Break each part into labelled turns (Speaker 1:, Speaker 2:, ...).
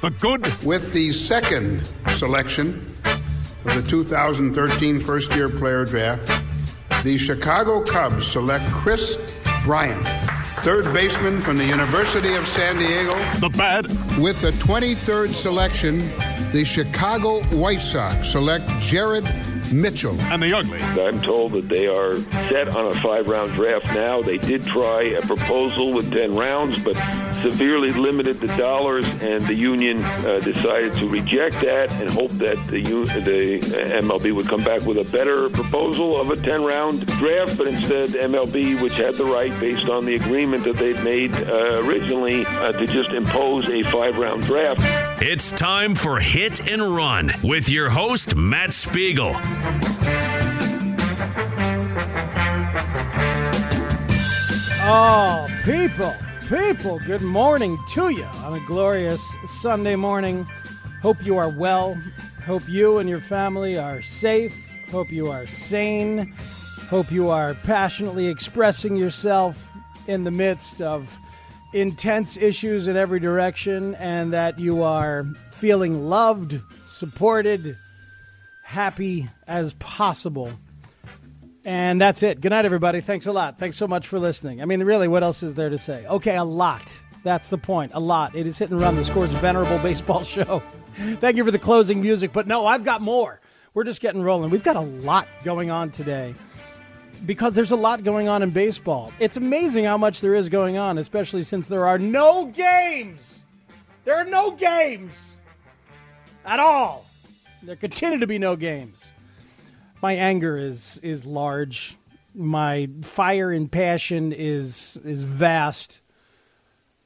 Speaker 1: The good.
Speaker 2: With the second selection of the 2013 first year player draft, the Chicago Cubs select Kris Bryant, third baseman from the University of San Diego.
Speaker 1: The bad.
Speaker 2: With the 23rd selection, the Chicago White Sox select Jared Mitchell.
Speaker 1: And the ugly.
Speaker 3: I'm told that they are set on a five round draft now. They did try a proposal with 10 rounds, but severely limited the dollars, and the union uh, decided to reject that and hope that the, the MLB would come back with a better proposal of a 10 round draft. But instead, MLB, which had the right based on the agreement that they'd made uh, originally, uh, to just impose a five round draft.
Speaker 4: It's time for Hit and Run with your host, Matt Spiegel.
Speaker 5: Oh, people, people, good morning to you on a glorious Sunday morning. Hope you are well. Hope you and your family are safe. Hope you are sane. Hope you are passionately expressing yourself in the midst of intense issues in every direction and that you are feeling loved, supported, happy as possible. And that's it. Good night, everybody. Thanks a lot. Thanks so much for listening. I mean, really, what else is there to say? Okay, a lot. That's the point. A lot. It is hit and run, the score's venerable baseball show. Thank you for the closing music. But no, I've got more. We're just getting rolling. We've got a lot going on today because there's a lot going on in baseball. It's amazing how much there is going on, especially since there are no games. There are no games at all. There continue to be no games. My anger is is large. My fire and passion is is vast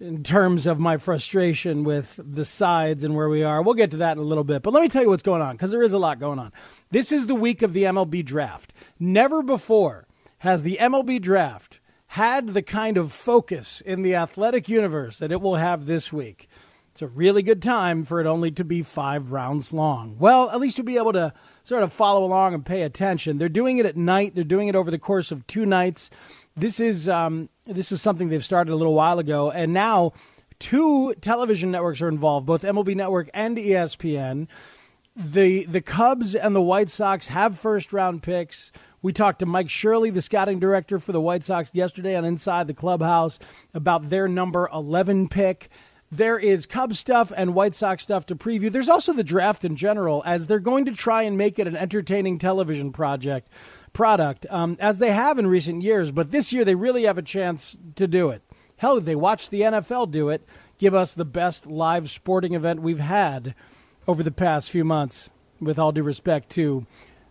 Speaker 5: in terms of my frustration with the sides and where we are. We'll get to that in a little bit. But let me tell you what's going on because there is a lot going on. This is the week of the MLB draft. Never before has the MLB draft had the kind of focus in the athletic universe that it will have this week. It's a really good time for it only to be five rounds long. Well, at least you'll be able to sort of follow along and pay attention. They're doing it at night. They're doing it over the course of two nights. This is um, this is something they've started a little while ago, and now two television networks are involved, both MLB Network and ESPN. The the Cubs and the White Sox have first round picks. We talked to Mike Shirley, the scouting director for the White Sox, yesterday on Inside the Clubhouse about their number 11 pick. There is Cubs stuff and White Sox stuff to preview. There's also the draft in general, as they're going to try and make it an entertaining television project product, um, as they have in recent years. But this year, they really have a chance to do it. Hell, they watched the NFL do it, give us the best live sporting event we've had over the past few months. With all due respect to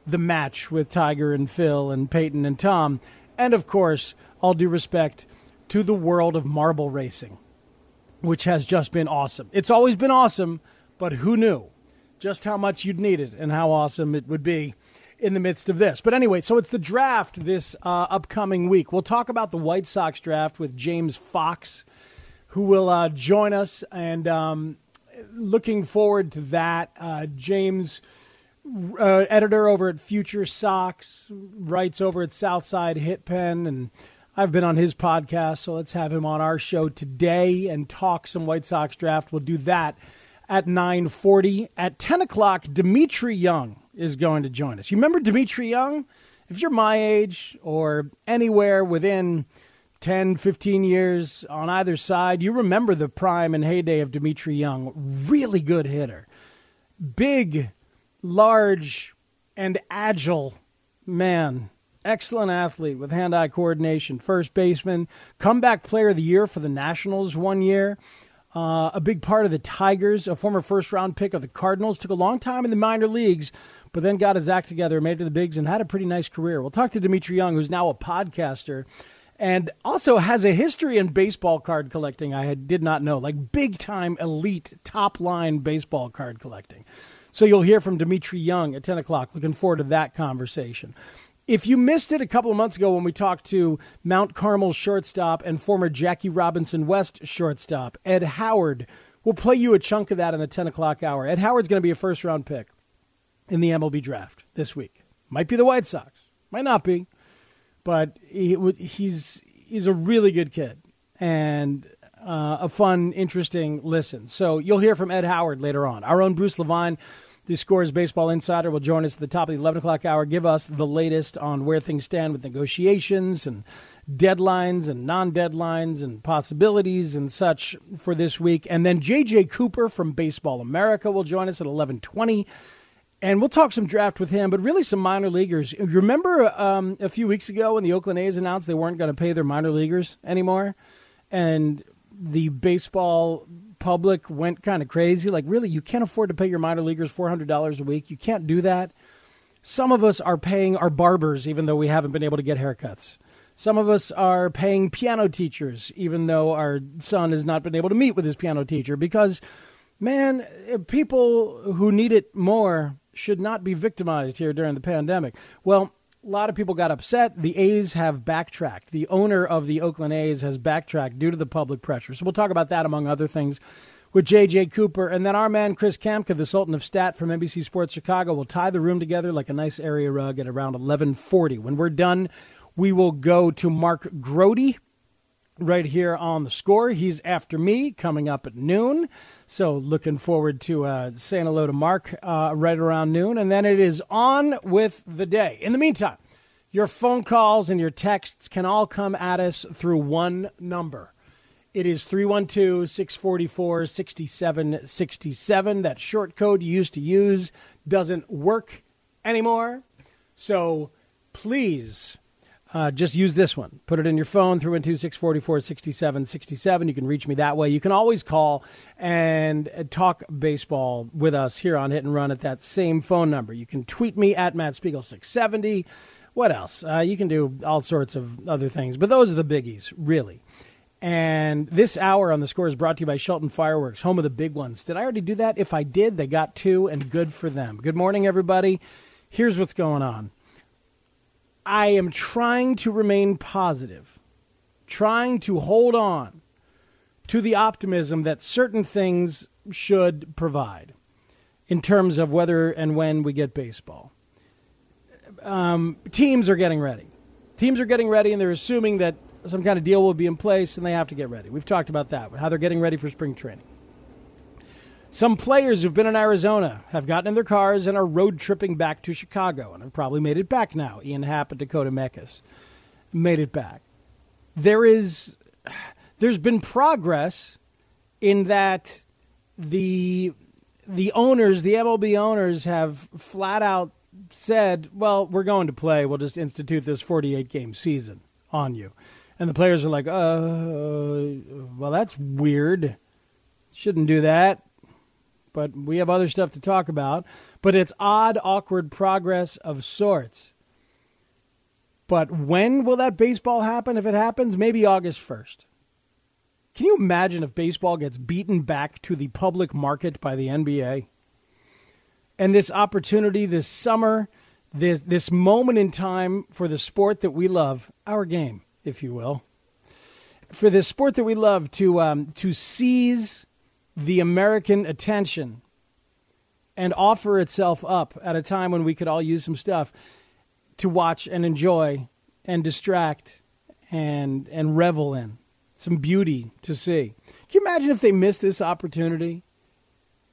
Speaker 5: the match with Tiger and Phil and Peyton and Tom, and of course, all due respect to the world of marble racing which has just been awesome. It's always been awesome, but who knew just how much you'd need it and how awesome it would be in the midst of this. But anyway, so it's the draft this uh, upcoming week. We'll talk about the White Sox draft with James Fox, who will uh, join us, and um, looking forward to that. Uh, James. Uh, editor over at Future Sox, writes over at Southside Hit Pen, and I've been on his podcast, so let's have him on our show today and talk some White Sox draft. We'll do that at 9:40. At 10 o'clock, Dmitri Young is going to join us. You remember Dmitri Young? if you're my age or anywhere within 10, 15 years on either side, you remember the prime and heyday of Dmitri Young. Really good hitter. Big, large, and agile man. Excellent athlete with hand eye coordination. First baseman. Comeback player of the year for the Nationals one year. Uh, a big part of the Tigers, a former first round pick of the Cardinals. Took a long time in the minor leagues, but then got his act together, made it to the bigs, and had a pretty nice career. We'll talk to Dmitri Young, who's now a podcaster and also has a history in baseball card collecting I did not know, like big time elite top line baseball card collecting. So you'll hear from Dmitri Young at 10 o'clock. Looking forward to that conversation. If you missed it a couple of months ago when we talked to Mount Carmel shortstop and former Jackie Robinson West shortstop, Ed Howard, we'll play you a chunk of that in the 10 o'clock hour. Ed Howard's going to be a first round pick in the MLB draft this week. Might be the White Sox, might not be but he, he's he's a really good kid and uh, a fun, interesting listen. So you'll hear from Ed Howard later on. Our own Bruce Levine, the Scores Baseball Insider, will join us at the top of the 11 o'clock hour, give us the latest on where things stand with negotiations and deadlines and non-deadlines and possibilities and such for this week. And then J.J. Cooper from Baseball America will join us at 1120 and we'll talk some draft with him, but really some minor leaguers. Remember um, a few weeks ago when the Oakland A's announced they weren't going to pay their minor leaguers anymore, and the baseball public went kind of crazy. Like, really, you can't afford to pay your minor leaguers four hundred dollars a week. You can't do that. Some of us are paying our barbers, even though we haven't been able to get haircuts. Some of us are paying piano teachers, even though our son has not been able to meet with his piano teacher because man, people who need it more should not be victimized here during the pandemic. Well, a lot of people got upset. The A's have backtracked. The owner of the Oakland A's has backtracked due to the public pressure. So we'll talk about that among other things with J.J. Cooper. And then our man, Chris Kamka, the Sultan of Stat from NBC Sports Chicago, will tie the room together like a nice area rug at around 1140. When we're done, we will go to Mark Grote right here on the score. He's after me coming up at noon. So looking forward to uh, saying hello to Mark uh, right around noon. And then it is on with the day. In the meantime, your phone calls and your texts can all come at us through one number. It is 312 644 6767. That short code you used to use doesn't work anymore. So please uh, just use this one. Put it in your phone, 312 644 6767. You can reach me that way. You can always call and talk baseball with us here on Hit and Run at that same phone number. You can tweet me at Matt Spiegel 670. What else? Uh, you can do all sorts of other things, but those are the biggies, really. And this hour on the score is brought to you by Shelton Fireworks, home of the big ones. Did I already do that? If I did, they got two, and good for them. Good morning, everybody. Here's what's going on. I am trying to remain positive, trying to hold on to the optimism that certain things should provide in terms of whether and when we get baseball. Um, teams are getting ready. Teams are getting ready, and they're assuming that some kind of deal will be in place, and they have to get ready. We've talked about that, how they're getting ready for spring training. Some players who've been in Arizona have gotten in their cars and are road tripping back to Chicago and have probably made it back now. Ian Happ and Dakota Mekkes made it back. There is, there's been progress in that the the owners, the MLB owners, have flat out said, "Well, we're going to play. We'll just institute this 48 game season on you." And the players are like, "Uh, well, that's weird. Shouldn't do that." But we have other stuff to talk about. But it's odd, awkward progress of sorts. But when will that baseball happen? If it happens, maybe August 1st. Can you imagine if baseball gets beaten back to the public market by the NBA? And this opportunity this summer, this, this moment in time for the sport that we love, our game, if you will, for this sport that we love to, um, to seize the American attention and offer itself up at a time when we could all use some stuff to watch and enjoy and distract and and revel in some beauty to see. Can you imagine if they missed this opportunity?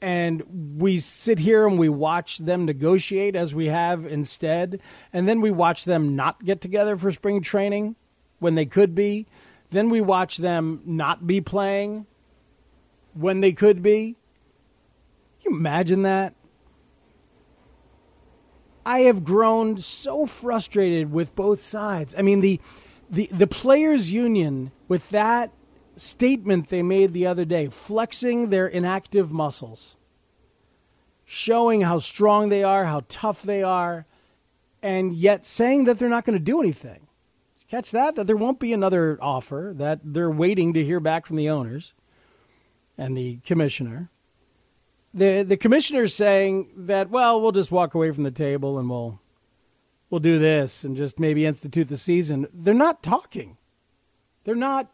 Speaker 5: and we sit here and we watch them negotiate as we have instead, and then we watch them not get together for spring training when they could be. Then we watch them not be playing when they could be. Can you imagine that? I have grown so frustrated with both sides. I mean, the the the players union with that statement they made the other day, flexing their inactive muscles, showing how strong they are, how tough they are, and yet saying that they're not going to do anything. Catch that? That there won't be another offer, that they're waiting to hear back from the owners and the commissioner. The the commissioner's saying that, well, we'll just walk away from the table and we'll we'll do this and just maybe institute the season. They're not talking. They're not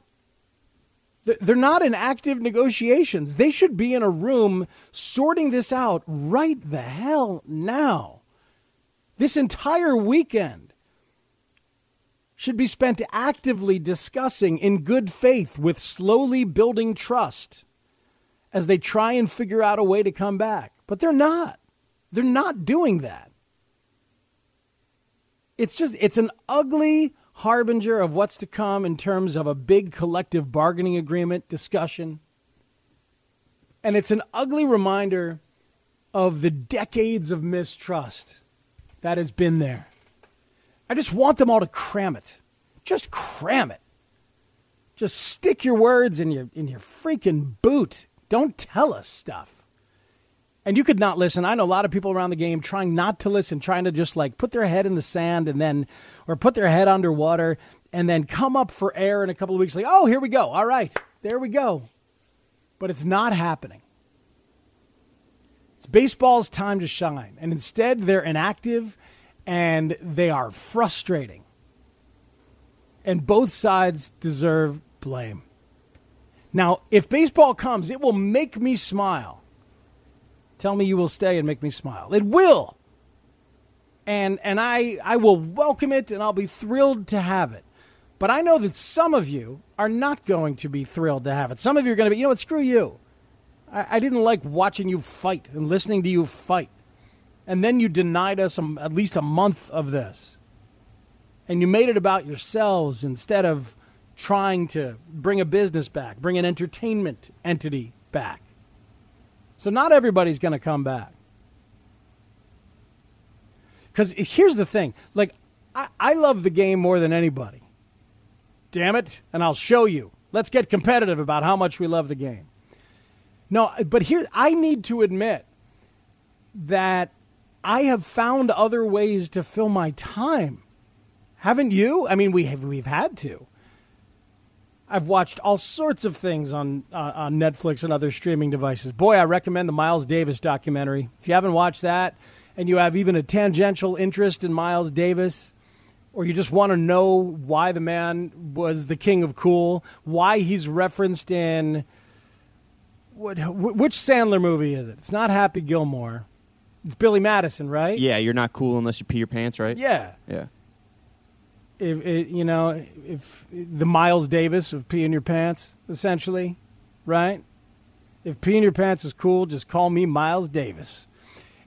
Speaker 5: they're not in active negotiations. They should be in a room sorting this out right the hell now. This entire weekend should be spent actively discussing in good faith with slowly building trust as they try and figure out a way to come back. But they're not. They're not doing that. It's just, it's an ugly harbinger of what's to come in terms of a big collective bargaining agreement discussion. And it's an ugly reminder of the decades of mistrust that has been there. I just want them all to cram it. Just cram it. Just stick your words in your in your freaking boot. Don't tell us stuff. And you could not listen. I know a lot of people around the game trying not to listen, trying to just like put their head in the sand and then, or put their head underwater and then come up for air in a couple of weeks. Like, oh, here we go. All right, there we go. But it's not happening. It's baseball's time to shine. And instead, they're inactive and they are frustrating. And both sides deserve blame. Now, if baseball comes, it will make me smile Tell me you will stay and make me smile. It will. And and I I will welcome it and I'll be thrilled to have it. But I know that some of you are not going to be thrilled to have it. Some of you are going to be, you know what, screw you. I, I didn't like watching you fight and listening to you fight. And then you denied us a, at least a month of this. And you made it about yourselves instead of trying to bring a business back, bring an entertainment entity back. So not everybody's going to come back. Because here's the thing like, I, I love the game more than anybody. Damn it. And I'll show you. Let's get competitive about how much we love the game. No, but here, I need to admit that I have found other ways to fill my time. Haven't you? I mean, we have, we've had to. I've watched all sorts of things on uh, on Netflix and other streaming devices. Boy, I recommend the Miles Davis documentary. If you haven't watched that, and you have even a tangential interest in Miles Davis, or you just want to know why the man was the king of cool, why he's referenced in what, which Sandler movie is it? It's not Happy Gilmore. It's Billy Madison, right?
Speaker 6: Yeah, you're not cool unless you pee your pants, right?
Speaker 5: Yeah.
Speaker 6: Yeah
Speaker 5: if you know if the Miles Davis of pee in your pants, essentially, right? If pee in your pants is cool, just call me Miles Davis.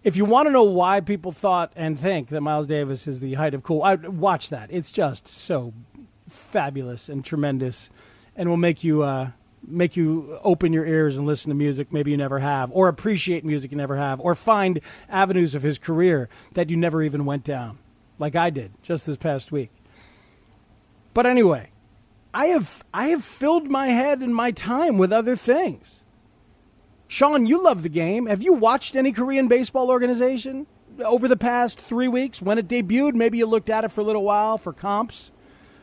Speaker 5: If you want to know why people thought and think that Miles Davis is the height of cool, I, watch that. It's just so fabulous and tremendous, and will make you uh, make you open your ears and listen to music maybe you never have, or appreciate music you never have, or find avenues of his career that you never even went down, like I did just this past week. But anyway, I have I have filled my head and my time with other things. Sean, you love the game. Have you watched any Korean baseball organization over the past three weeks? When it debuted, maybe you looked at it for a little while for comps.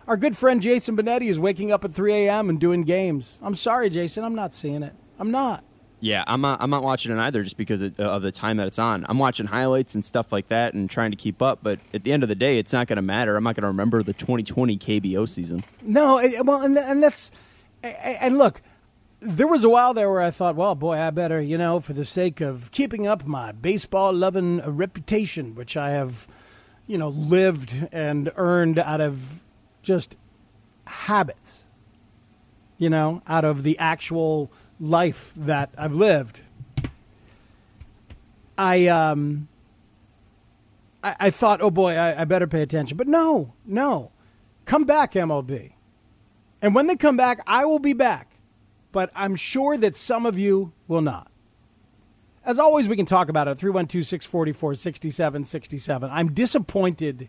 Speaker 5: Our good friend Jason Benetti is waking up at 3 a.m. and doing games. I'm sorry, Jason, I'm not seeing it. I'm not.
Speaker 6: Yeah, I'm not. I'm not watching it either, just because of, uh, of, the time that it's on. I'm watching highlights and stuff like that, and trying to keep up. But at the end of the day, it's not going to matter. I'm not going to remember the 2020 KBO season.
Speaker 5: No, well, and, and that's and look, there was a while there where I thought, well, boy, I better, you know, for the sake of keeping up my baseball loving reputation, which I have, you know, lived and earned out of just habits, you know, out of the actual life that I've lived. I um, I, I thought, oh boy, I, I better pay attention. But no, no, come back, MLB. And when they come back, I will be back. But I'm sure that some of you will not. As always, we can talk about it. 312 644 6767. I'm disappointed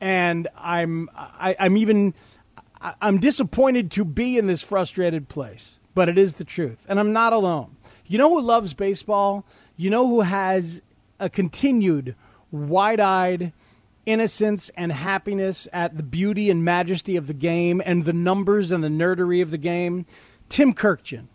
Speaker 5: and I'm, I, I'm even, I'm disappointed to be in this frustrated place, but it is the truth. And I'm not alone. You know who loves baseball? You know who has a continued wide eyed innocence and happiness at the beauty and majesty of the game and the numbers and the nerdery of the game? Tim Kurkjian.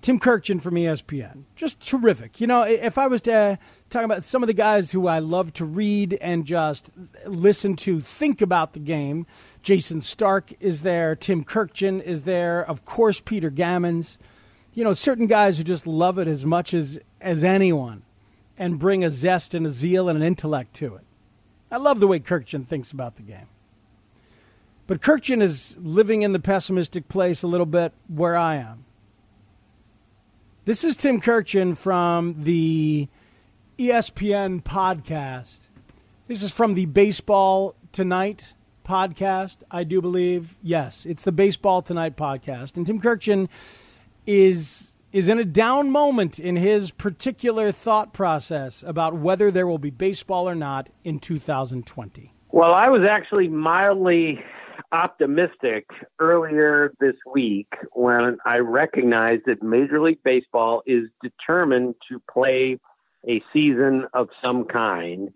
Speaker 5: Tim Kurkjian from ESPN. Just terrific. You know, if I was to talk about some of the guys who I love to read and just listen to think about the game, Jayson Stark is there, Tim Kurkjian is there, of course, Peter Gammons. You know, certain guys who just love it as much as, as anyone and bring a zest and a zeal and an intellect to it. I love the way Kurkjian thinks about the game. But Kurkjian is living in the pessimistic place a little bit where I am. This is Tim Kurkjian from the ESPN podcast. This is from the Baseball Tonight podcast, I do believe. Yes, it's the Baseball Tonight podcast. And Tim Kurkjian is is in a down moment in his particular thought process about whether there will be baseball or not in 2020.
Speaker 7: Well, I was actually mildly optimistic earlier this week when I recognized that Major League Baseball is determined to play a season of some kind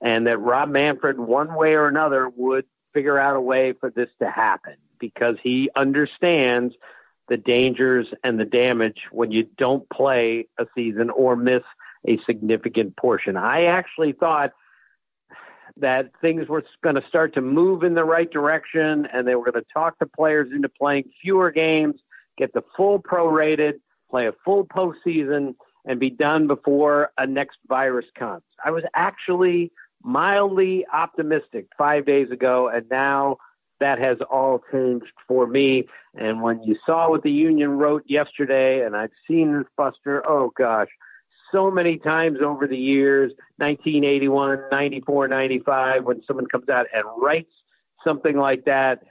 Speaker 7: and that Rob Manfred, one way or another, would figure out a way for this to happen because he understands the dangers and the damage when you don't play a season or miss a significant portion. I actually thought that things were going to start to move in the right direction and they were going to talk the players into playing fewer games, get the full prorated, play a full postseason, and be done before a next virus comes. I was actually mildly optimistic five days ago, and now that has all changed for me. And when you saw what the union wrote yesterday, and I've seen this, Buster, oh gosh, so many times over the years 1981, 94, 95 when someone comes out and writes something like that.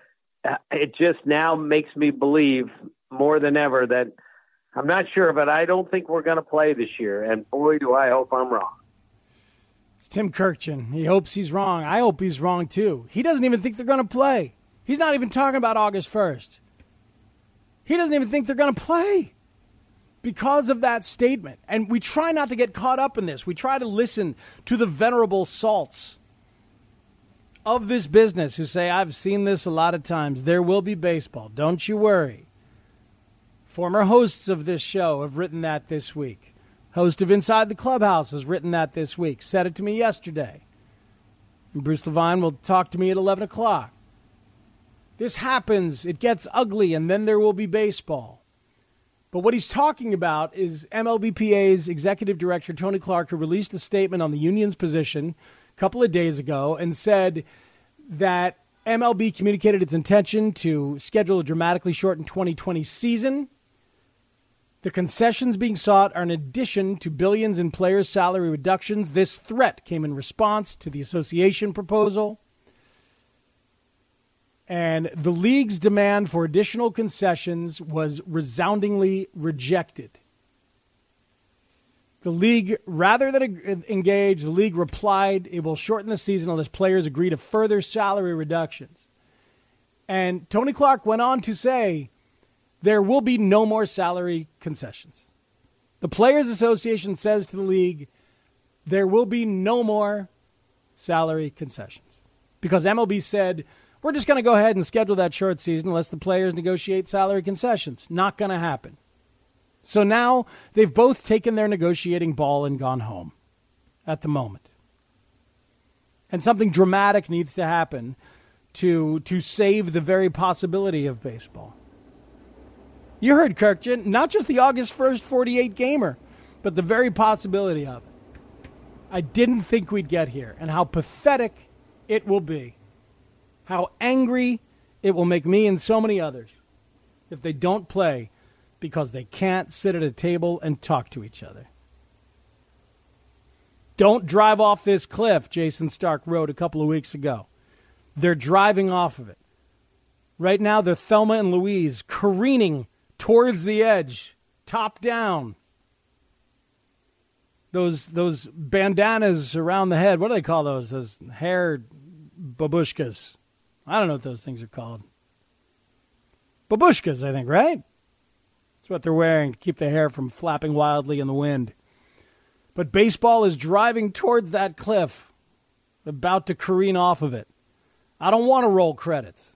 Speaker 7: Uh, it just now makes me believe more than ever that I'm not sure, but I don't think we're going to play this year. And boy, do I hope I'm wrong.
Speaker 5: It's Tim Kurkjian. He hopes he's wrong. I hope he's wrong too. He doesn't even think they're going to play. He's not even talking about August 1st. He doesn't even think they're going to play because of that statement. And we try not to get caught up in this. We try to listen to the venerable salts of this business who say, I've seen this a lot of times. There will be baseball. Don't you worry. Former hosts of this show have written that this week. Host of Inside the Clubhouse has written that this week. Said it to me yesterday. And Bruce Levine will talk to me at 11 o'clock. This happens, it gets ugly, and then there will be baseball. But what he's talking about is MLBPA's executive director, Tony Clark, who released a statement on the union's position a couple of days ago and said that MLB communicated its intention to schedule a dramatically shortened 2020 season. The concessions being sought are in addition to billions in players' salary reductions. This threat came in response to the association proposal. And the league's demand for additional concessions was resoundingly rejected. The league, rather than engage, the league replied it will shorten the season unless players agree to further salary reductions. And Tony Clark went on to say there will be no more salary concessions. The Players Association says to the league there will be no more salary concessions because MLB said we're just going to go ahead and schedule that short season unless the players negotiate salary concessions. Not going to happen. So now they've both taken their negotiating ball and gone home at the moment. And something dramatic needs to happen to, to save the very possibility of baseball. You heard Kurkjian, not just the August 1st 48 gamer, but the very possibility of it. I didn't think we'd get here, and how pathetic it will be how angry it will make me and so many others if they don't play because they can't sit at a table and talk to each other. Don't drive off this cliff, Jayson Stark wrote a couple of weeks ago. They're driving off of it. Right now, they're Thelma and Louise careening towards the edge, top down. Those those bandanas around the head. What do they call those? Those hair babushkas. I don't know what those things are called. Babushkas, I think, right? That's what they're wearing to keep the hair from flapping wildly in the wind. But baseball is driving towards that cliff, about to careen off of it. I don't want to roll credits.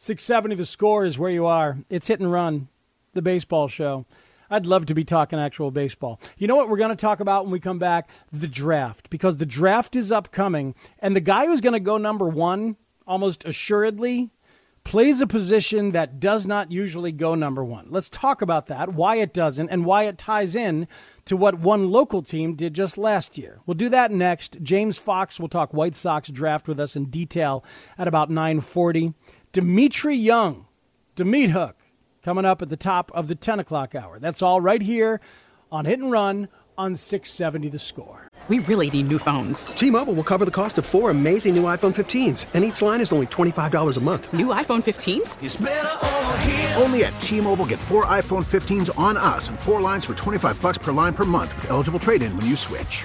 Speaker 5: 670 the score is where you are. It's hit and run, the baseball show. I'd love to be talking actual baseball. You know what we're going to talk about when we come back? The draft. Because the draft is upcoming, and the guy who's going to go number one, almost assuredly, plays a position that does not usually go number one. Let's talk about that, why it doesn't, and why it ties in to what one local team did just last year. We'll do that next. James Fox will talk White Sox draft with us in detail at about 940. Dmitri Young, Da Meat Hook, coming up at the top of the 10 o'clock hour. That's all right here on Hit and Run on 670 The Score.
Speaker 8: We really need new phones.
Speaker 9: T-Mobile will cover the cost of four amazing new iPhone 15s, and each line is only $25 a month.
Speaker 8: New iPhone 15s?
Speaker 10: Only at T-Mobile get four iPhone 15s on us and four lines for 25 bucks per line per month with eligible trade-in when you switch.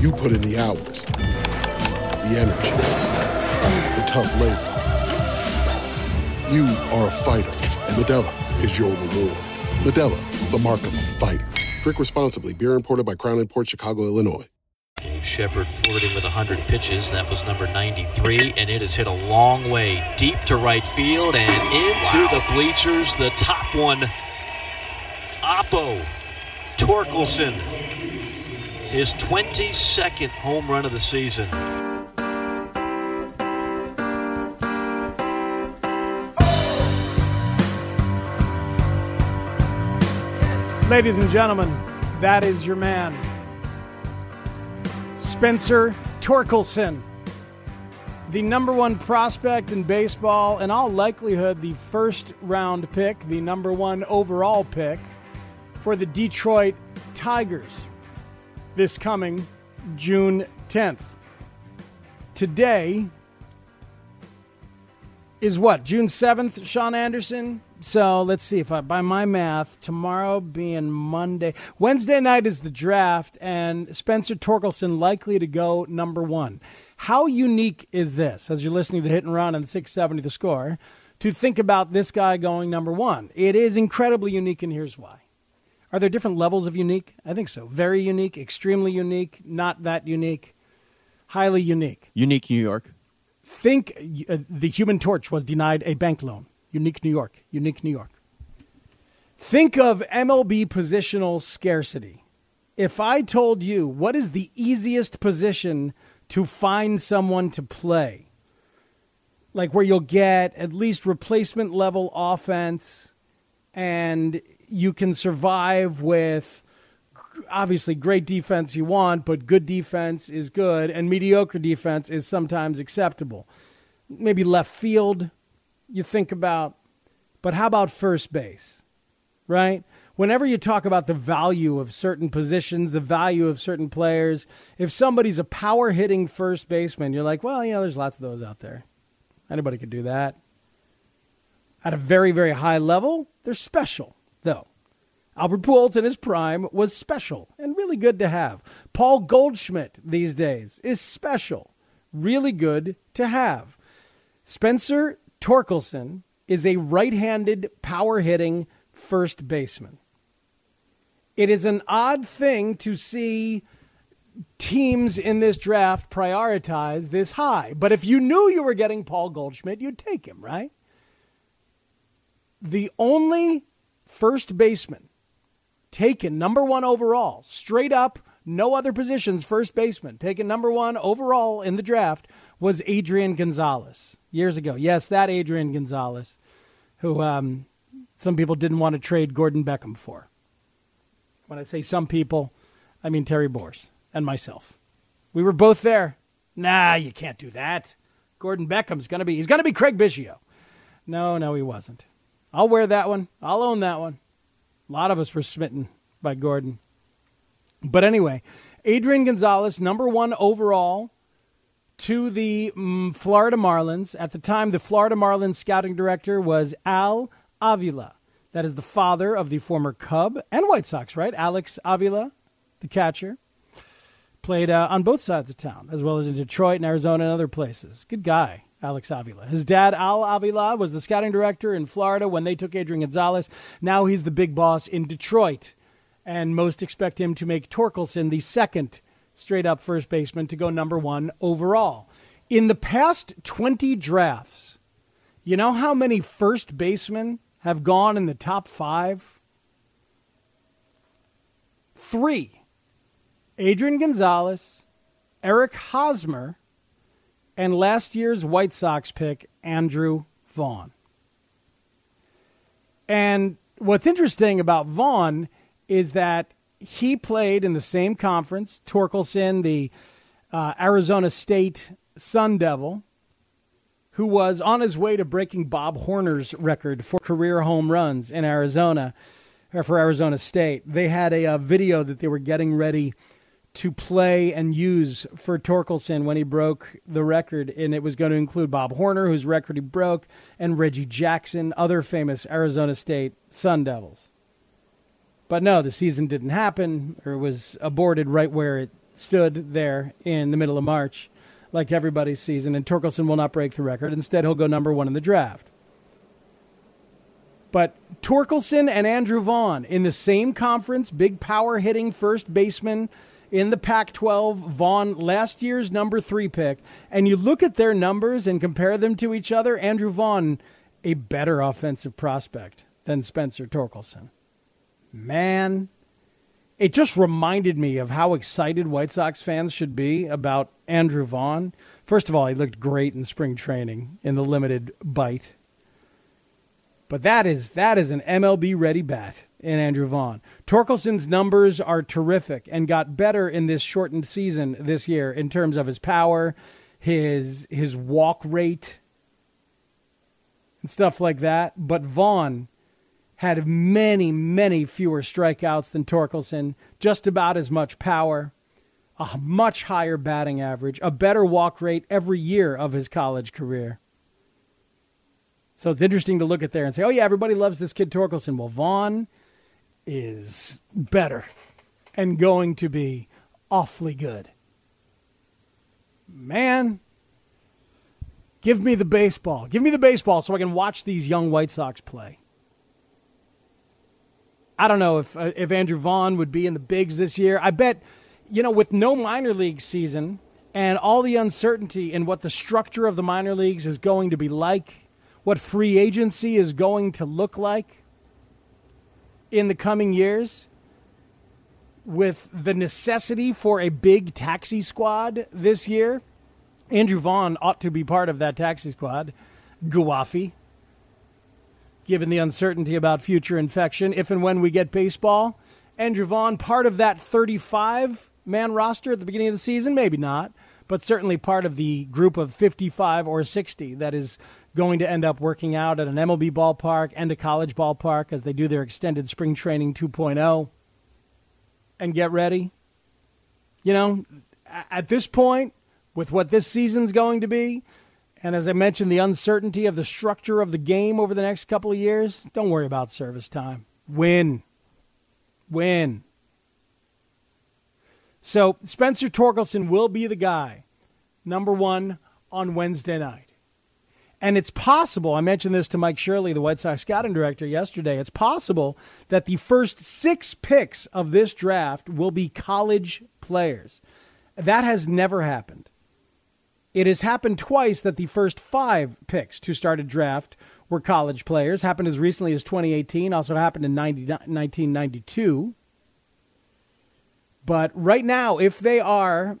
Speaker 11: You put in the hours, the energy, the tough labor. You are a fighter, and Modelo is your reward. Modelo, the mark of a fighter. Drink responsibly. Beer imported by Crown Port Chicago, Illinois.
Speaker 12: Dave Shepard flirting with 100 pitches. That was number 93, and it has hit a long way deep to right field and into wow. the bleachers. The top one, Oppo Torkelson, his 22nd home run of the season.
Speaker 5: Ladies and gentlemen, that is your man. Spencer Torkelson, the number one prospect in baseball, in all likelihood, the first round pick, the number one overall pick for the Detroit Tigers this coming June 10th. Today is what? June 7th, Sean Anderson? So let's see if I, by my math, tomorrow being Monday, Wednesday night is the draft, and Spencer Torkelson likely to go number one. How unique is this, as you're listening to Hit and Run on 670 the score, to think about this guy going number one? It is incredibly unique, and here's why. Are there different levels of unique? I think so. Very unique, extremely unique, not that unique, highly unique.
Speaker 6: Unique New York.
Speaker 5: Think uh, the Human Torch was denied a bank loan. Unique New York. Unique New York. Think of MLB positional scarcity. If I told you what is the easiest position to find someone to play, like where you'll get at least replacement level offense and you can survive with obviously great defense you want, but good defense is good, and mediocre defense is sometimes acceptable. Maybe left field, you think about, but how about first base? Right? Whenever you talk about the value of certain positions, the value of certain players, if somebody's a power hitting first baseman, you're like, well, you know, there's lots of those out there. Anybody could do that. At a very, very high level, they're special. Albert Pujols in his prime was special and really good to have. Paul Goldschmidt these days is special, really good to have. Spencer Torkelson is a right handed, power hitting first baseman. It is an odd thing to see teams in this draft prioritize this high. But if you knew you were getting Paul Goldschmidt, you'd take him, right? The only first baseman taken number one overall, straight up no other positions, first baseman, taken number one overall in the draft, was Adrian Gonzalez years ago. Yes, that Adrian Gonzalez, who um, some people didn't want to trade Gordon Beckham for. When I say some people, I mean Terry Boers and myself. We were both there. Nah, you can't do that. Gordon Beckham's going to be, he's going to be Craig Biggio. No, no, he wasn't. I'll wear that one. I'll own that one. A lot of us were smitten by Gordon. But anyway, Adrian Gonzalez, number one overall to the mm, Florida Marlins. At the time, the Florida Marlins scouting director was Al Avila. That is the father of the former Cub and White Sox, right? Alex Avila, the catcher. Played uh, on both sides of town, as well as in Detroit and Arizona and other places. Good guy, Alex Avila. His dad, Al Avila, was the scouting director in Florida when they took Adrian Gonzalez. Now he's the big boss in Detroit. And most expect him to make Torkelson the second straight up first baseman to go number one overall. In the past 20 drafts, you know how many first basemen have gone in the top five? Three Adrian Gonzalez, Eric Hosmer, and last year's White Sox pick, Andrew Vaughn. And what's interesting about Vaughn is that he played in the same conference, Torkelson, the uh, Arizona State Sun Devil, who was on his way to breaking Bob Horner's record for career home runs in Arizona, or for Arizona State. They had a, a video that they were getting ready to play and use for Torkelson when he broke the record, and it was going to include Bob Horner, whose record he broke, and Reggie Jackson, other famous Arizona State Sun Devils. But no, the season didn't happen, or was aborted right where it stood there in the middle of March, like everybody's season, and Torkelson will not break the record. Instead, he'll go number one in the draft. But Torkelson and Andrew Vaughn in the same conference, big power hitting first baseman in the Pac 12, Vaughn, last year's number three pick, and you look at their numbers and compare them to each other, Andrew Vaughn, a better offensive prospect than Spencer Torkelson. Man, it just reminded me of how excited White Sox fans should be about Andrew Vaughn. First of all, he looked great in spring training in the limited bite. But that is that is an MLB ready bat in Andrew Vaughn. Torkelson's numbers are terrific and got better in this shortened season this year in terms of his power, his his walk rate, and stuff like that. But Vaughn had many, many fewer strikeouts than Torkelson, just about as much power, a much higher batting average, a better walk rate every year of his college career. So it's interesting to look at there and say, oh, yeah, everybody loves this kid Torkelson. Well, Vaughn is better and going to be awfully good. Man, give me the baseball. Give me the baseball so I can watch these young White Sox play. I don't know if uh, if Andrew Vaughn would be in the bigs this year. I bet, you know, with no minor league season and all the uncertainty in what the structure of the minor leagues is going to be like, what free agency is going to look like, in the coming years with the necessity for a big taxi squad this year. Andrew Vaughn ought to be part of that taxi squad. Guafi, given the uncertainty about future infection, if and when we get baseball. Andrew Vaughn, part of that 35 man roster at the beginning of the season? Maybe not, but certainly part of the group of 55 or 60 that is going to end up working out at an MLB ballpark and a college ballpark as they do their extended spring training 2.0 and get ready. You know, at this point, with what this season's going to be, and as I mentioned, the uncertainty of the structure of the game over the next couple of years, don't worry about service time. Win. Win. So Spencer Torkelson will be the guy, number one, on Wednesday night. And it's possible, I mentioned this to Mike Shirley, the White Sox scouting director, yesterday. It's possible that the first six picks of this draft will be college players. That has never happened. It has happened twice that the first five picks to start a draft were college players. Happened as recently as 2018, also happened in 90, 1992. But right now, if they are,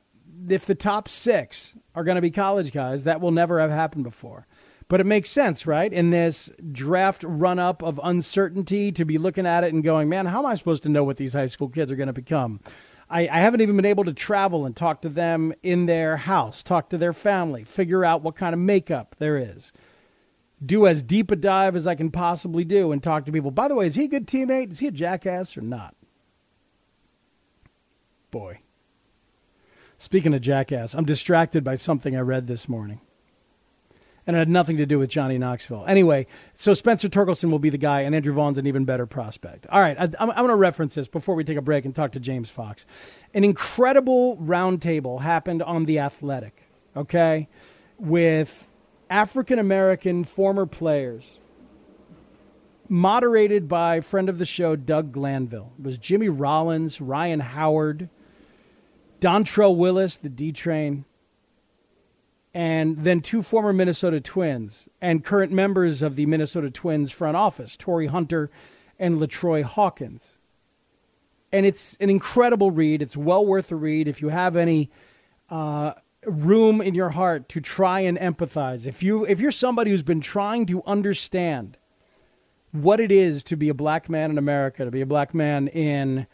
Speaker 5: if the top six are going to be college guys, that will never have happened before. But it makes sense, right? In this draft run up of uncertainty, to be looking at it and going, man, how am I supposed to know what these high school kids are going to become? I, I haven't even been able to travel and talk to them in their house, talk to their family, figure out what kind of makeup there is. Do as deep a dive as I can possibly do and talk to people. By the way, is he a good teammate? Is he a jackass or not? Boy. Speaking of jackass, I'm distracted by something I read this morning and it had nothing to do with Johnny Knoxville. Anyway, so Spencer Torkelson will be the guy, and Andrew Vaughn's an even better prospect. All right, I, I'm, I'm going to reference this before we take a break and talk to James Fox. An incredible roundtable happened on The Athletic, okay, with African American former players, moderated by friend of the show, Doug Glanville. It was Jimmy Rollins, Ryan Howard, Dontrelle Willis, the D Train and then two former Minnesota Twins and current members of the Minnesota Twins front office, Torii Hunter and LaTroy Hawkins. And it's an incredible read. It's well worth a read if you have any uh, room in your heart to try and empathize. If you if you're somebody who's been trying to understand what it is to be a black man in America, to be a black man in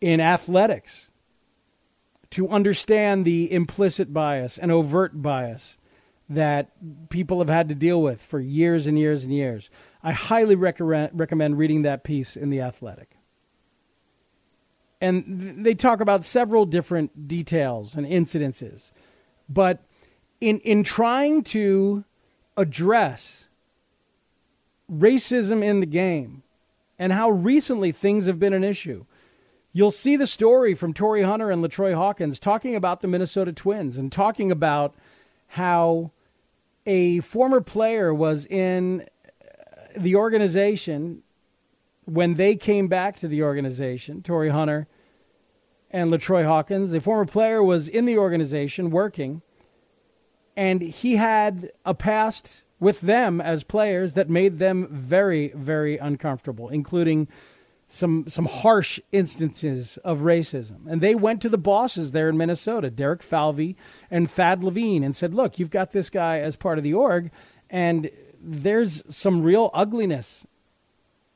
Speaker 5: in athletics, to understand the implicit bias and overt bias that people have had to deal with for years and years and years. I highly recommend, recommend reading that piece in The Athletic. And they talk about several different details and incidences. But in, in trying to address racism in the game and how recently things have been an issue, You'll see the story from Torii Hunter and LaTroy Hawkins talking about the Minnesota Twins and talking about how a former player was in uh, the organization when they came back to the organization, Torii Hunter and LaTroy Hawkins. The former player was in the organization working, and he had a past with them as players that made them very, very uncomfortable, including some some harsh instances of racism. And they went to the bosses there in Minnesota, Derek Falvey and Thad Levine, and said, "Look, you've got this guy as part of the org, and there's some real ugliness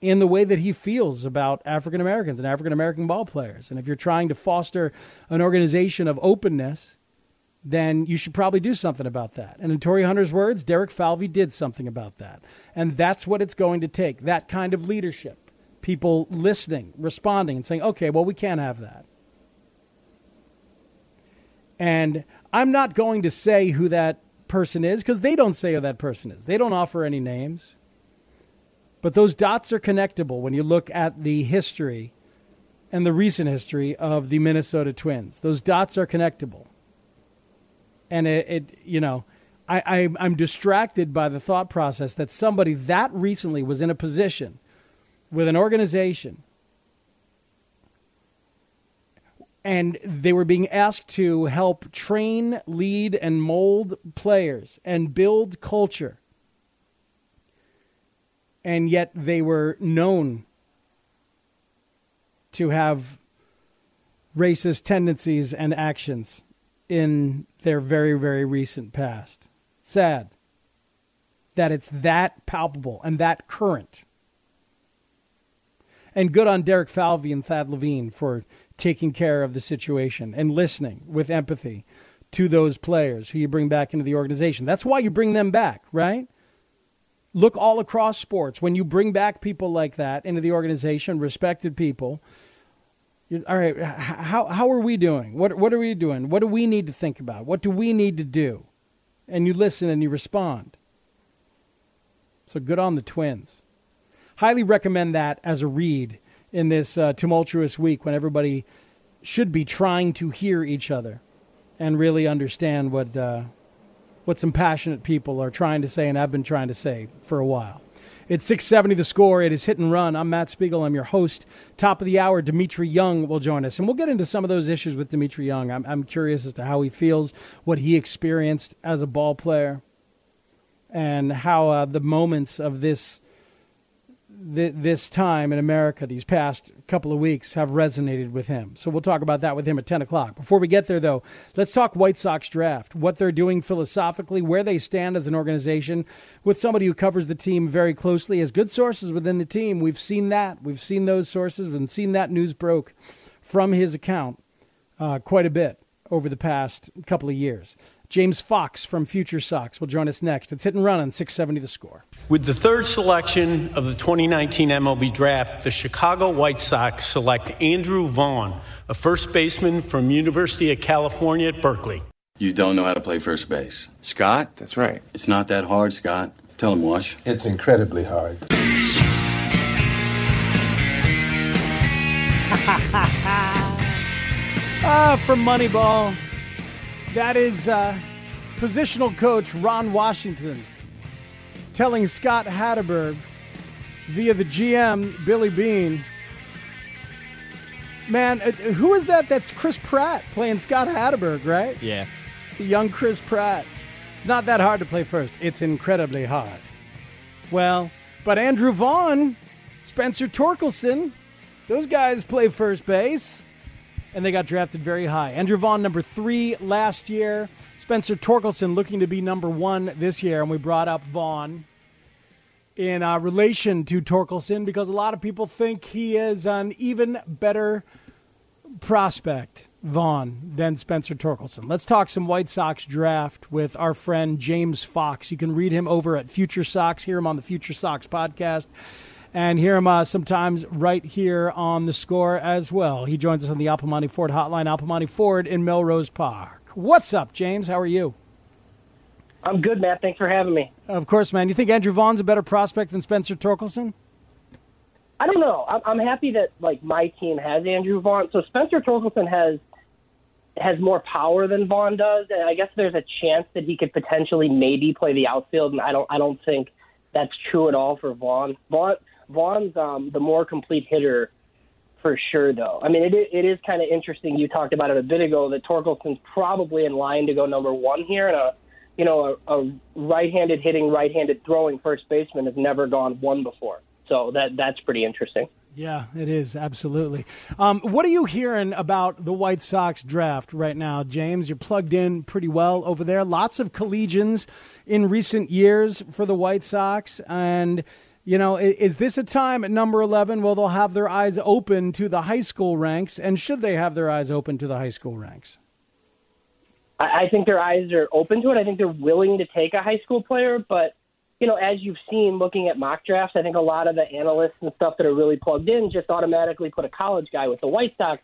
Speaker 5: in the way that he feels about African Americans and African American ball players. And if you're trying to foster an organization of openness." Then you should probably do something about that. And in Torii Hunter's words, Derek Falvey did something about that. And that's what it's going to take that kind of leadership people listening, responding, and saying, okay, well, we can't have that. And I'm not going to say who that person is because they don't say who that person is. They don't offer any names. But those dots are connectable when you look at the history and the recent history of the Minnesota Twins. Those dots are connectable. And it, it you know, I, I, I'm distracted by the thought process that somebody that recently was in a position with an organization and they were being asked to help train, lead, and mold players and build culture. And yet they were known to have racist tendencies and actions in their very, very recent past. Sad that it's that palpable and that current. And good on Derek Falvey and Thad Levine for taking care of the situation and listening with empathy to those players who you bring back into the organization. That's why you bring them back, right? Look all across sports. When you bring back people like that into the organization, respected people, all right, how, how are we doing? What, what are we doing? What do we need to think about? What do we need to do? And you listen and you respond. So good on the twins highly recommend that as a read in this uh, tumultuous week when everybody should be trying to hear each other and really understand what uh, what some passionate people are trying to say and I've been trying to say for a while. It's 670 the score. It is hit and run. I'm Matt Spiegel. I'm your host. Top of the hour, Dmitri Young will join us. And we'll get into some of those issues with Dmitri Young. I'm, I'm curious as to how he feels, what he experienced as a ball player, and how uh, the moments of this th- this time in America, these past couple of weeks, have resonated with him. So we'll talk about that with him at 10 o'clock. Before we get there, though, let's talk White Sox draft, what they're doing philosophically, where they stand as an organization, with somebody who covers the team very closely, has good sources within the team. We've seen that. We've seen those sources. We've seen that news broke from his account uh, quite a bit over the past couple of years. James Fox from Future Sox will join us next. It's hit and run on 670 the score.
Speaker 13: With the third selection of the 2019 MLB draft, the Chicago White Sox select Andrew Vaughn, a first baseman from University of California at Berkeley.
Speaker 14: You don't know how to play first base. Scott?
Speaker 15: That's right.
Speaker 14: It's not that hard, Scott. Tell him, Wash.
Speaker 16: It's incredibly hard.
Speaker 5: ah, from Moneyball. That is uh, positional coach Ron Washington telling Scott Hatteberg via the GM Billy Beane. Man, uh, who is that? That's Chris Pratt playing Scott Hatteberg, right?
Speaker 6: Yeah.
Speaker 5: It's a young Chris Pratt. It's not that hard to play first. It's incredibly hard. Well, but Andrew Vaughn, Spencer Torkelson, those guys play first base and they got drafted very high. Andrew Vaughn, number three last year. Spencer Torkelson looking to be number one this year, and we brought up Vaughn in uh, relation to Torkelson because a lot of people think he is an even better prospect, Vaughn, than Spencer Torkelson. Let's talk some White Sox draft with our friend James Fox. You can read him over at Future Sox, hear him on the Future Sox podcast and hear him uh, sometimes right here on the score as well. He joins us on the Al Piemonte Ford hotline, Al Piemonte Ford in Melrose Park. What's up, James? How are you?
Speaker 17: I'm good, Matt. Thanks for having me.
Speaker 5: Of course, man. You think Andrew Vaughn's a better prospect than Spencer Torkelson?
Speaker 17: I don't know. I'm happy that like my team has Andrew Vaughn. So Spencer Torkelson has has more power than Vaughn does, and I guess there's a chance that he could potentially maybe play the outfield. And I don't I don't think that's true at all for Vaughn. Vaughn Vaughn's um, the more complete hitter for sure, though. I mean, it, it is kind of interesting. You talked about it a bit ago that Torkelson's probably in line to go number one here, and a you know a, a right-handed hitting, right-handed throwing first baseman has never gone one before. So that that's pretty interesting.
Speaker 5: Yeah, it is absolutely. Um, what are you hearing about the White Sox draft right now, James? You're plugged in pretty well over there. Lots of collegians in recent years for the White Sox, and you know, is this a time at number 11 where they'll have their eyes open to the high school ranks? And should they have their eyes open to the high school ranks?
Speaker 17: I think their eyes are open to it. I think they're willing to take a high school player. But, you know, as you've seen looking at mock drafts, I think a lot of the analysts and stuff that are really plugged in just automatically put a college guy with the White Sox.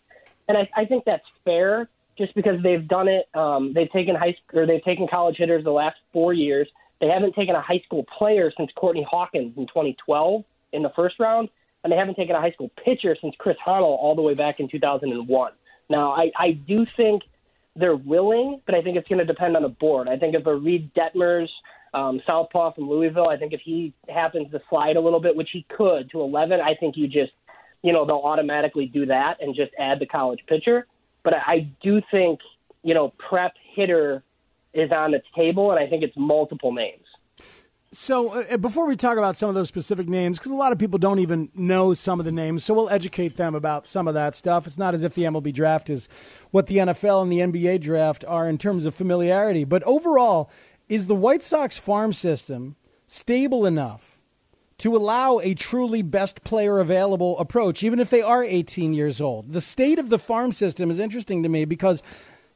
Speaker 17: And I, I think that's fair just because they've done it. Um, they've taken high or they've taken college hitters the last four years. They haven't taken a high school player since Courtney Hawkins in 2012 in the first round, and they haven't taken a high school pitcher since Kris Honel all the way back in 2001. Now, I, I do think they're willing, but I think it's going to depend on the board. I think if a Reid Detmers, um, Southpaw from Louisville, I think if he happens to slide a little bit, which he could to 11, I think you just, you know, they'll automatically do that and just add the college pitcher. But I, I do think, you know, prep hitter is on the table, and I think it's multiple names.
Speaker 5: So, uh, before we talk about some of those specific names, because a lot of people don't even know some of the names, so we'll educate them about some of that stuff. It's not as if the MLB draft is what the NFL and the NBA draft are in terms of familiarity. But overall, is the White Sox farm system stable enough to allow a truly best player available approach, even if they are 18 years old? The state of the farm system is interesting to me because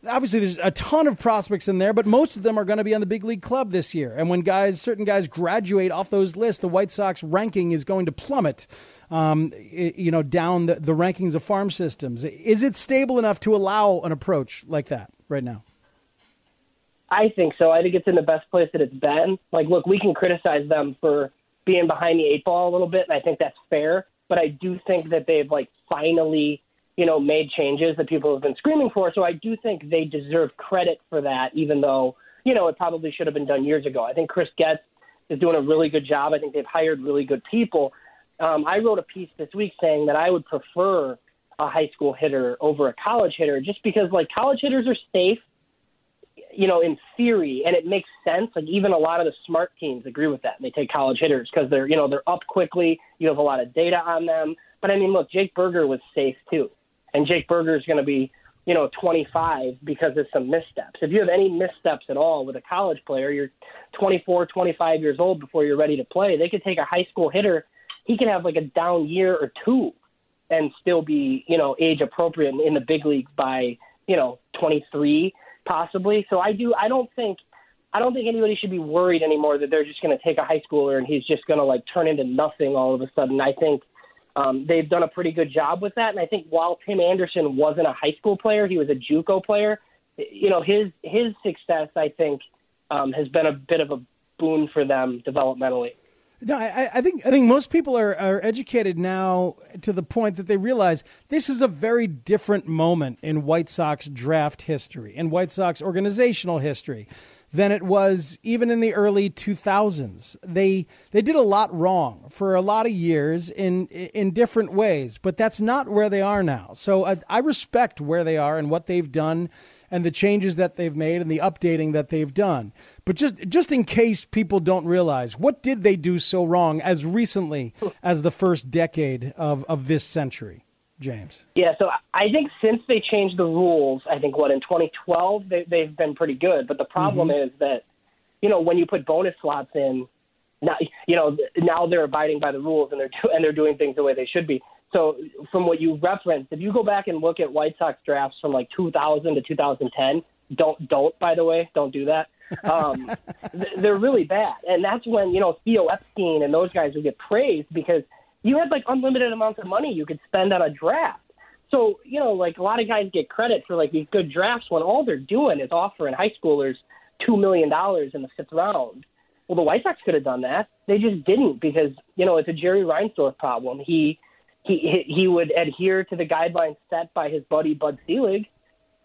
Speaker 5: obviously there's a ton of prospects in there, but most of them are going to be on the big league club this year. And when guys, certain guys graduate off those lists, the White Sox ranking is going to plummet. Um, you know, down the, the rankings of farm systems. Is it stable enough to allow an approach like that right now?
Speaker 17: I think so. I think it's in the best place that it's been. Like, look, we can criticize them for being behind the eight ball a little bit, and I think that's fair. But I do think that they've like finally you know, made changes that people have been screaming for. So I do think they deserve credit for that, even though, you know, it probably should have been done years ago. I think Chris Getz is doing a really good job. I think they've hired really good people. Um, I wrote a piece this week saying that I would prefer a high school hitter over a college hitter just because, like, college hitters are safe. you know, in theory, and it makes sense. Like even a lot of the smart teams agree with that. And they take college hitters because they're, you know, they're up quickly. You have a lot of data on them. But I mean, look, Jake Burger was safe too, and Jake Burger is going to be, you know, 25 because of some missteps. If you have any missteps at all with a college player, you're 24, 25 years old before you're ready to play. They could take a high school hitter. He could have like a down year or two and still be, you know, age appropriate in the big leagues by, you know, 23 possibly. So I do. I don't think. I don't think anybody should be worried anymore that they're just going to take a high schooler and he's just going to like turn into nothing all of a sudden. I think um, they've done a pretty good job with that. And I think while Tim Anderson wasn't a high school player, he was a JUCO player. You know, his his success, I think, um, has been a bit of a boon for them developmentally.
Speaker 5: No, I, I, think I think most people are, are educated now to the point that they realize this is a very different moment in White Sox draft history, and White Sox organizational history, than it was even in the early 2000s. They they did a lot wrong for a lot of years in in different ways, but that's not where they are now. So I, I respect where they are and what they've done and the changes that they've made and the updating that they've done. But just just in case people don't realize, what did they do so wrong as recently as the first decade of, of this century, James?
Speaker 17: Yeah, so I think since they changed the rules, I think what in 2012 they, they've been pretty good. But the problem mm-hmm. is that you know when you put bonus slots in, now you know now they're abiding by the rules and they're do, and they're doing things the way they should be. So from what you referenced, if you go back and look at White Sox drafts from like 2000 to 2010, don't don't by the way, don't do that. Um, they're really bad, and that's when you know Theo Epstein and those guys would get praised because you had like unlimited amounts of money you could spend on a draft. So you know, like a lot of guys get credit for like these good drafts when all they're doing is offering high schoolers two million dollars in the fifth round. Well, the White Sox could have done that. They just didn't because you know it's a Jerry Reinsdorf problem. He he he would adhere to the guidelines set by his buddy Bud Selig,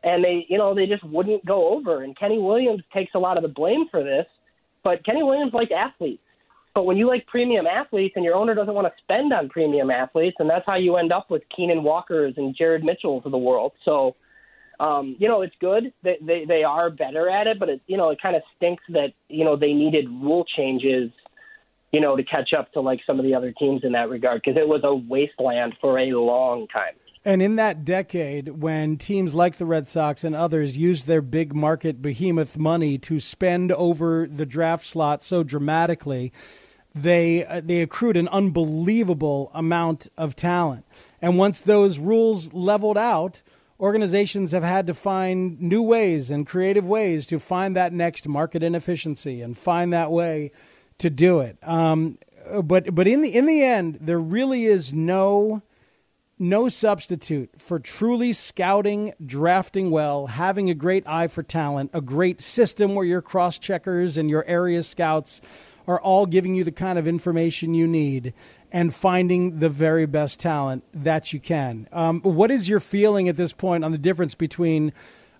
Speaker 17: and they you know they just wouldn't go over. And Kenny Williams takes a lot of the blame for this, but Kenny Williams liked athletes. But when you like premium athletes and your owner doesn't want to spend on premium athletes, and that's how you end up with Keenyn Walkers and Jared Mitchells of the world. So, um, you know, it's good that they, they are better at it, but it, you know, it kind of stinks that, you know, they needed rule changes you know, to catch up to like some of the other teams in that regard because it was a wasteland for a long time.
Speaker 5: And in that decade, when teams like the Red Sox and others used their big market behemoth money to spend over the draft slot so dramatically, they uh, they accrued an unbelievable amount of talent. And once those rules leveled out, organizations have had to find new ways and creative ways to find that next market inefficiency and find that way to do it. Um, but but in the in the end, there really is no no substitute for truly scouting, drafting well, having a great eye for talent, a great system where your cross checkers and your area scouts are all giving you the kind of information you need and finding the very best talent that you can. Um, what is your feeling at this point on the difference between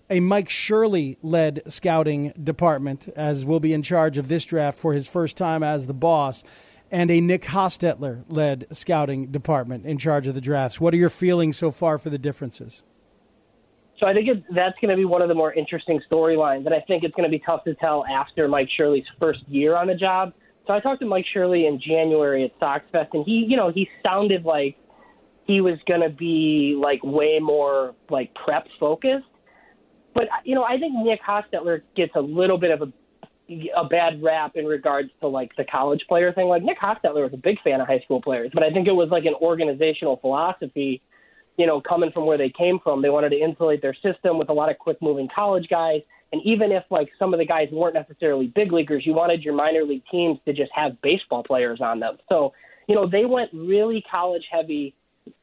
Speaker 5: a Mike Shirley led scouting department, as will be in charge of this draft for his first time as the boss, and a Nick Hostetler led scouting department in charge of the drafts. What are your feelings so far for the differences?
Speaker 17: So I think it, that's going to be one of the more interesting storylines, and I think it's going to be tough to tell after Mike Shirley's first year on the job. So I talked to Mike Shirley in January at Sox Fest, and he, you know, he sounded like he was going to be like way more like prep focused. But you know, I think Nick Hostetler gets a little bit of a a bad rap in regards to like the college player thing. Like Nick Hostetler was a big fan of high school players, but I think it was like an organizational philosophy. You know, coming from where they came from, they wanted to insulate their system with a lot of quick moving college guys. And even if like some of the guys weren't necessarily big leaguers, you wanted your minor league teams to just have baseball players on them. So, you know, they went really college heavy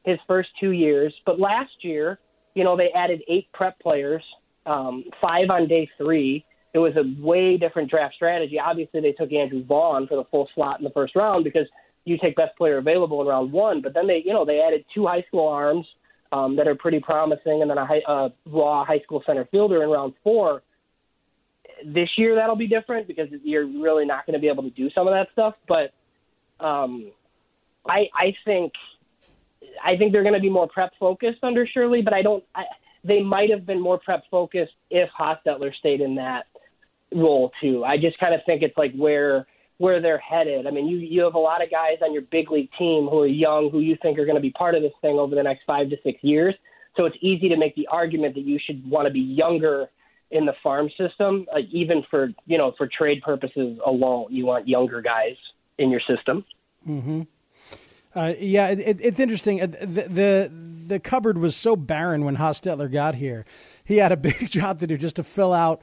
Speaker 17: his first two years. But last year, you know, they added eight prep players um, five on day three. It was a way different draft strategy. Obviously, they took Andrew Vaughn for the full slot in the first round because you take best player available in round one. But then they, you know, they added two high school arms um, that are pretty promising, and then a high, uh, raw high school center fielder in round four. This year that'll be different because you're really not going to be able to do some of that stuff. But um, I, I think, I think they're going to be more prep focused under Shirley. But I don't. I, they might have been more prep focused if Hostetler stayed in that role too. I just kind of think it's like where where they're headed. I mean, you you have a lot of guys on your big league team who are young, who you think are going to be part of this thing over the next five to six years. So it's easy to make the argument that you should want to be younger in the farm system, uh, even for you know for trade purposes alone. You want younger guys in your system.
Speaker 5: Mm-hmm. Uh, yeah, it, it's interesting. Uh, the, the the cupboard was so barren when Hostetler got here. He had a big job to do just to fill out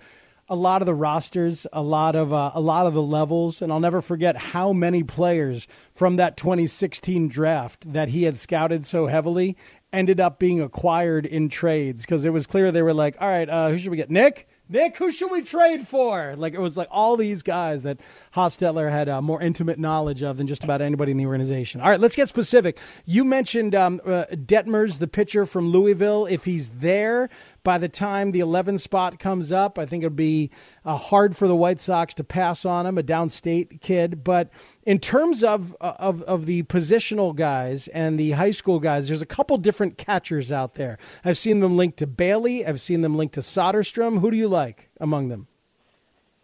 Speaker 5: a lot of the rosters, a lot of uh, a lot of the levels, and I'll never forget how many players from that 2016 draft that he had scouted so heavily ended up being acquired in trades because it was clear they were like, all right, uh, who should we get? Nick. Nick, who should we trade for? Like it was like all these guys that Hostetler had uh, more intimate knowledge of than just about anybody in the organization. All right, let's get specific. You mentioned um, uh, Detmers, the pitcher from Louisville. If he's there, by the time the 11 spot comes up, I think it'll be uh, hard for the White Sox to pass on him, a downstate kid. But in terms of, uh, of, of the positional guys and the high school guys, there's a couple different catchers out there. I've seen them linked to Bailey, I've seen them linked to Soderstrom. Who do you like among them?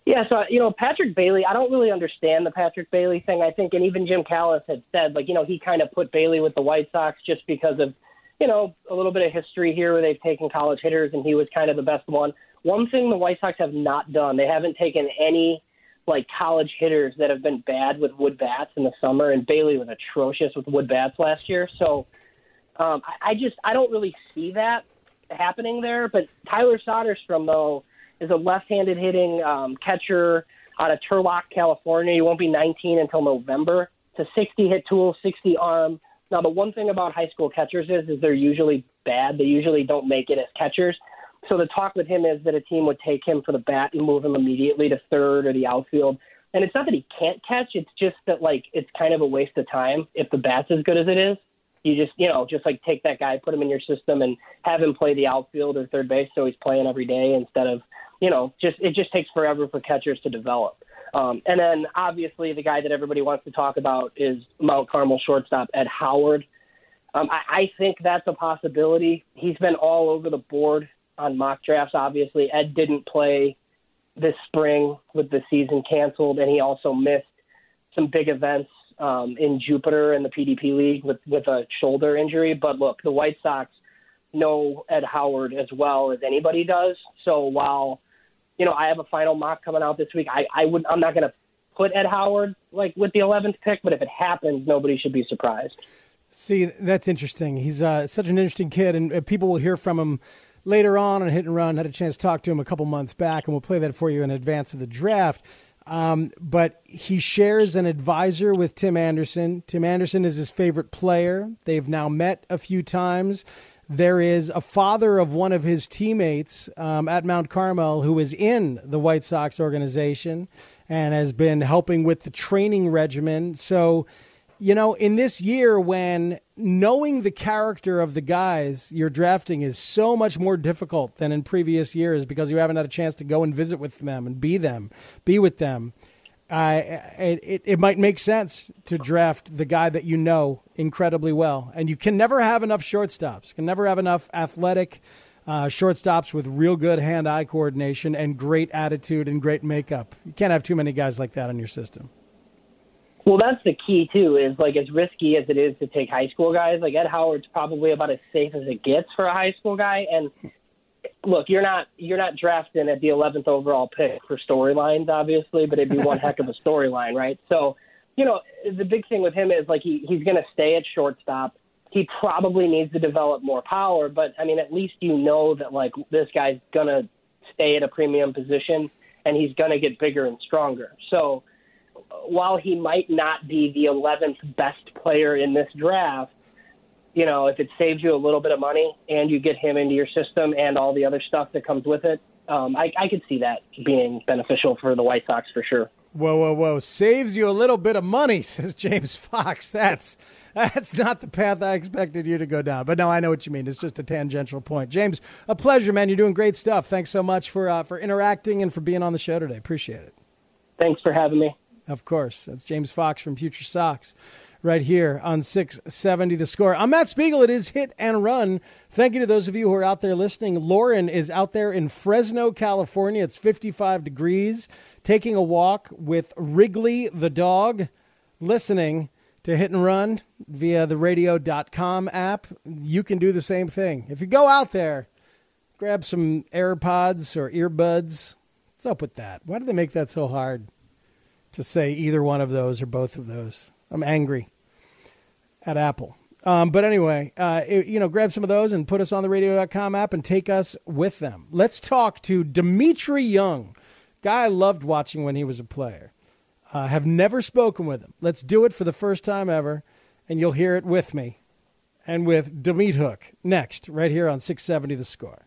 Speaker 17: Yeah, so you know Patrick Bailey. I don't really understand the Patrick Bailey thing. I think, and even Jim Callis had said, like you know, he kind of put Bailey with the White Sox just because of you know, a little bit of history here where they've taken college hitters and he was kind of the best one. One thing the White Sox have not done, they haven't taken any like college hitters that have been bad with wood bats in the summer, and Bailey was atrocious with wood bats last year. So um, I, I just I don't really see that happening there. But Tyler Soderstrom though is a left-handed hitting um, catcher out of Turlock, California. He won't be 19 until November. It's a 60 hit tool, 60 arm. Now, the one thing about high school catchers is, is they're usually bad. They usually don't make it as catchers. So the talk with him is that a team would take him for the bat and move him immediately to third or the outfield. And it's not that he can't catch; it's just that like it's kind of a waste of time if the bat's as good as it is. You just you know just like take that guy, put him in your system, and have him play the outfield or third base, so he's playing every day instead of you know just it just takes forever for catchers to develop. Um, and then obviously the guy that everybody wants to talk about is Mount Carmel shortstop Ed Howard. Um, I, I think that's a possibility. He's been all over the board on mock drafts. Obviously, Ed didn't play this spring with the season canceled, and he also missed some big events um, in Jupiter in the PDP league with with a shoulder injury. But look, the White Sox know Ed Howard as well as anybody does. So while you know, I have a final mock coming out this week. I, I would, I'm not going to put Ed Howard like with the 11th pick, but if it happens, nobody should be surprised.
Speaker 5: See, that's interesting. He's uh, such an interesting kid, and uh, people will hear from him later on on Hit and Run. Had a chance to talk to him a couple months back, and we'll play that for you in advance of the draft. Um, but he shares an advisor with Tim Anderson. Tim Anderson is his favorite player. They've now met a few times. There is a father of one of his teammates um, at Mount Carmel who is in the White Sox organization and has been helping with the training regimen. So, you know, in this year when knowing the character of the guys you're drafting is so much more difficult than in previous years because you haven't had a chance to go and visit with them and be them, be with them uh, it, it might make sense to draft the guy that you know incredibly well. And you can never have enough shortstops. You can never have enough athletic uh, shortstops with real good hand-eye coordination and great attitude and great makeup. You can't have too many guys like that in your system.
Speaker 17: Well, that's the key too. Is like as risky as it is to take high school guys. Like Ed Howard's probably about as safe as it gets for a high school guy, and look, you're not you're not drafting at the 11th overall pick for storylines, obviously, but it'd be one heck of a storyline, right? So, you know, the big thing with him is like he he's going to stay at shortstop. He probably needs to develop more power, but I mean, at least you know that like this guy's going to stay at a premium position and he's going to get bigger and stronger. So, while he might not be the 11th best player in this draft, you know, if it saves you a little bit of money and you get him into your system and all the other stuff that comes with it, um, I, I could see that being beneficial for the White Sox for sure.
Speaker 5: Whoa, whoa, whoa! Saves you a little bit of money, says James Fox. That's that's not the path I expected you to go down. But no, I know what you mean. It's just a tangential point. James, a pleasure, man. You're doing great stuff. Thanks so much for uh, for interacting and for being on the show today. Appreciate it.
Speaker 17: Thanks for having me.
Speaker 5: Of course. That's James Fox from Future Sox. Right here on 670 The Score. I'm Matt Spiegel. It is Hit and Run. Thank you to those of you who are out there listening. Lauren is out there in Fresno, California. It's 55 degrees, taking a walk with Wrigley the dog, listening to Hit and Run via the radio.com app. You can do the same thing. If you go out there, grab some AirPods or earbuds. What's up with that? Why do they make that so hard to say either one of those or both of those? I'm angry at Apple. Um, but anyway, uh, it, you know, grab some of those and put us on the radio.com app and take us with them. Let's talk to Dmitri Young, guy I loved watching when he was a player. Uh, have never spoken with him. Let's do it for the first time ever, and you'll hear it with me and with Da Meat Hook next, right here on 670 The Score.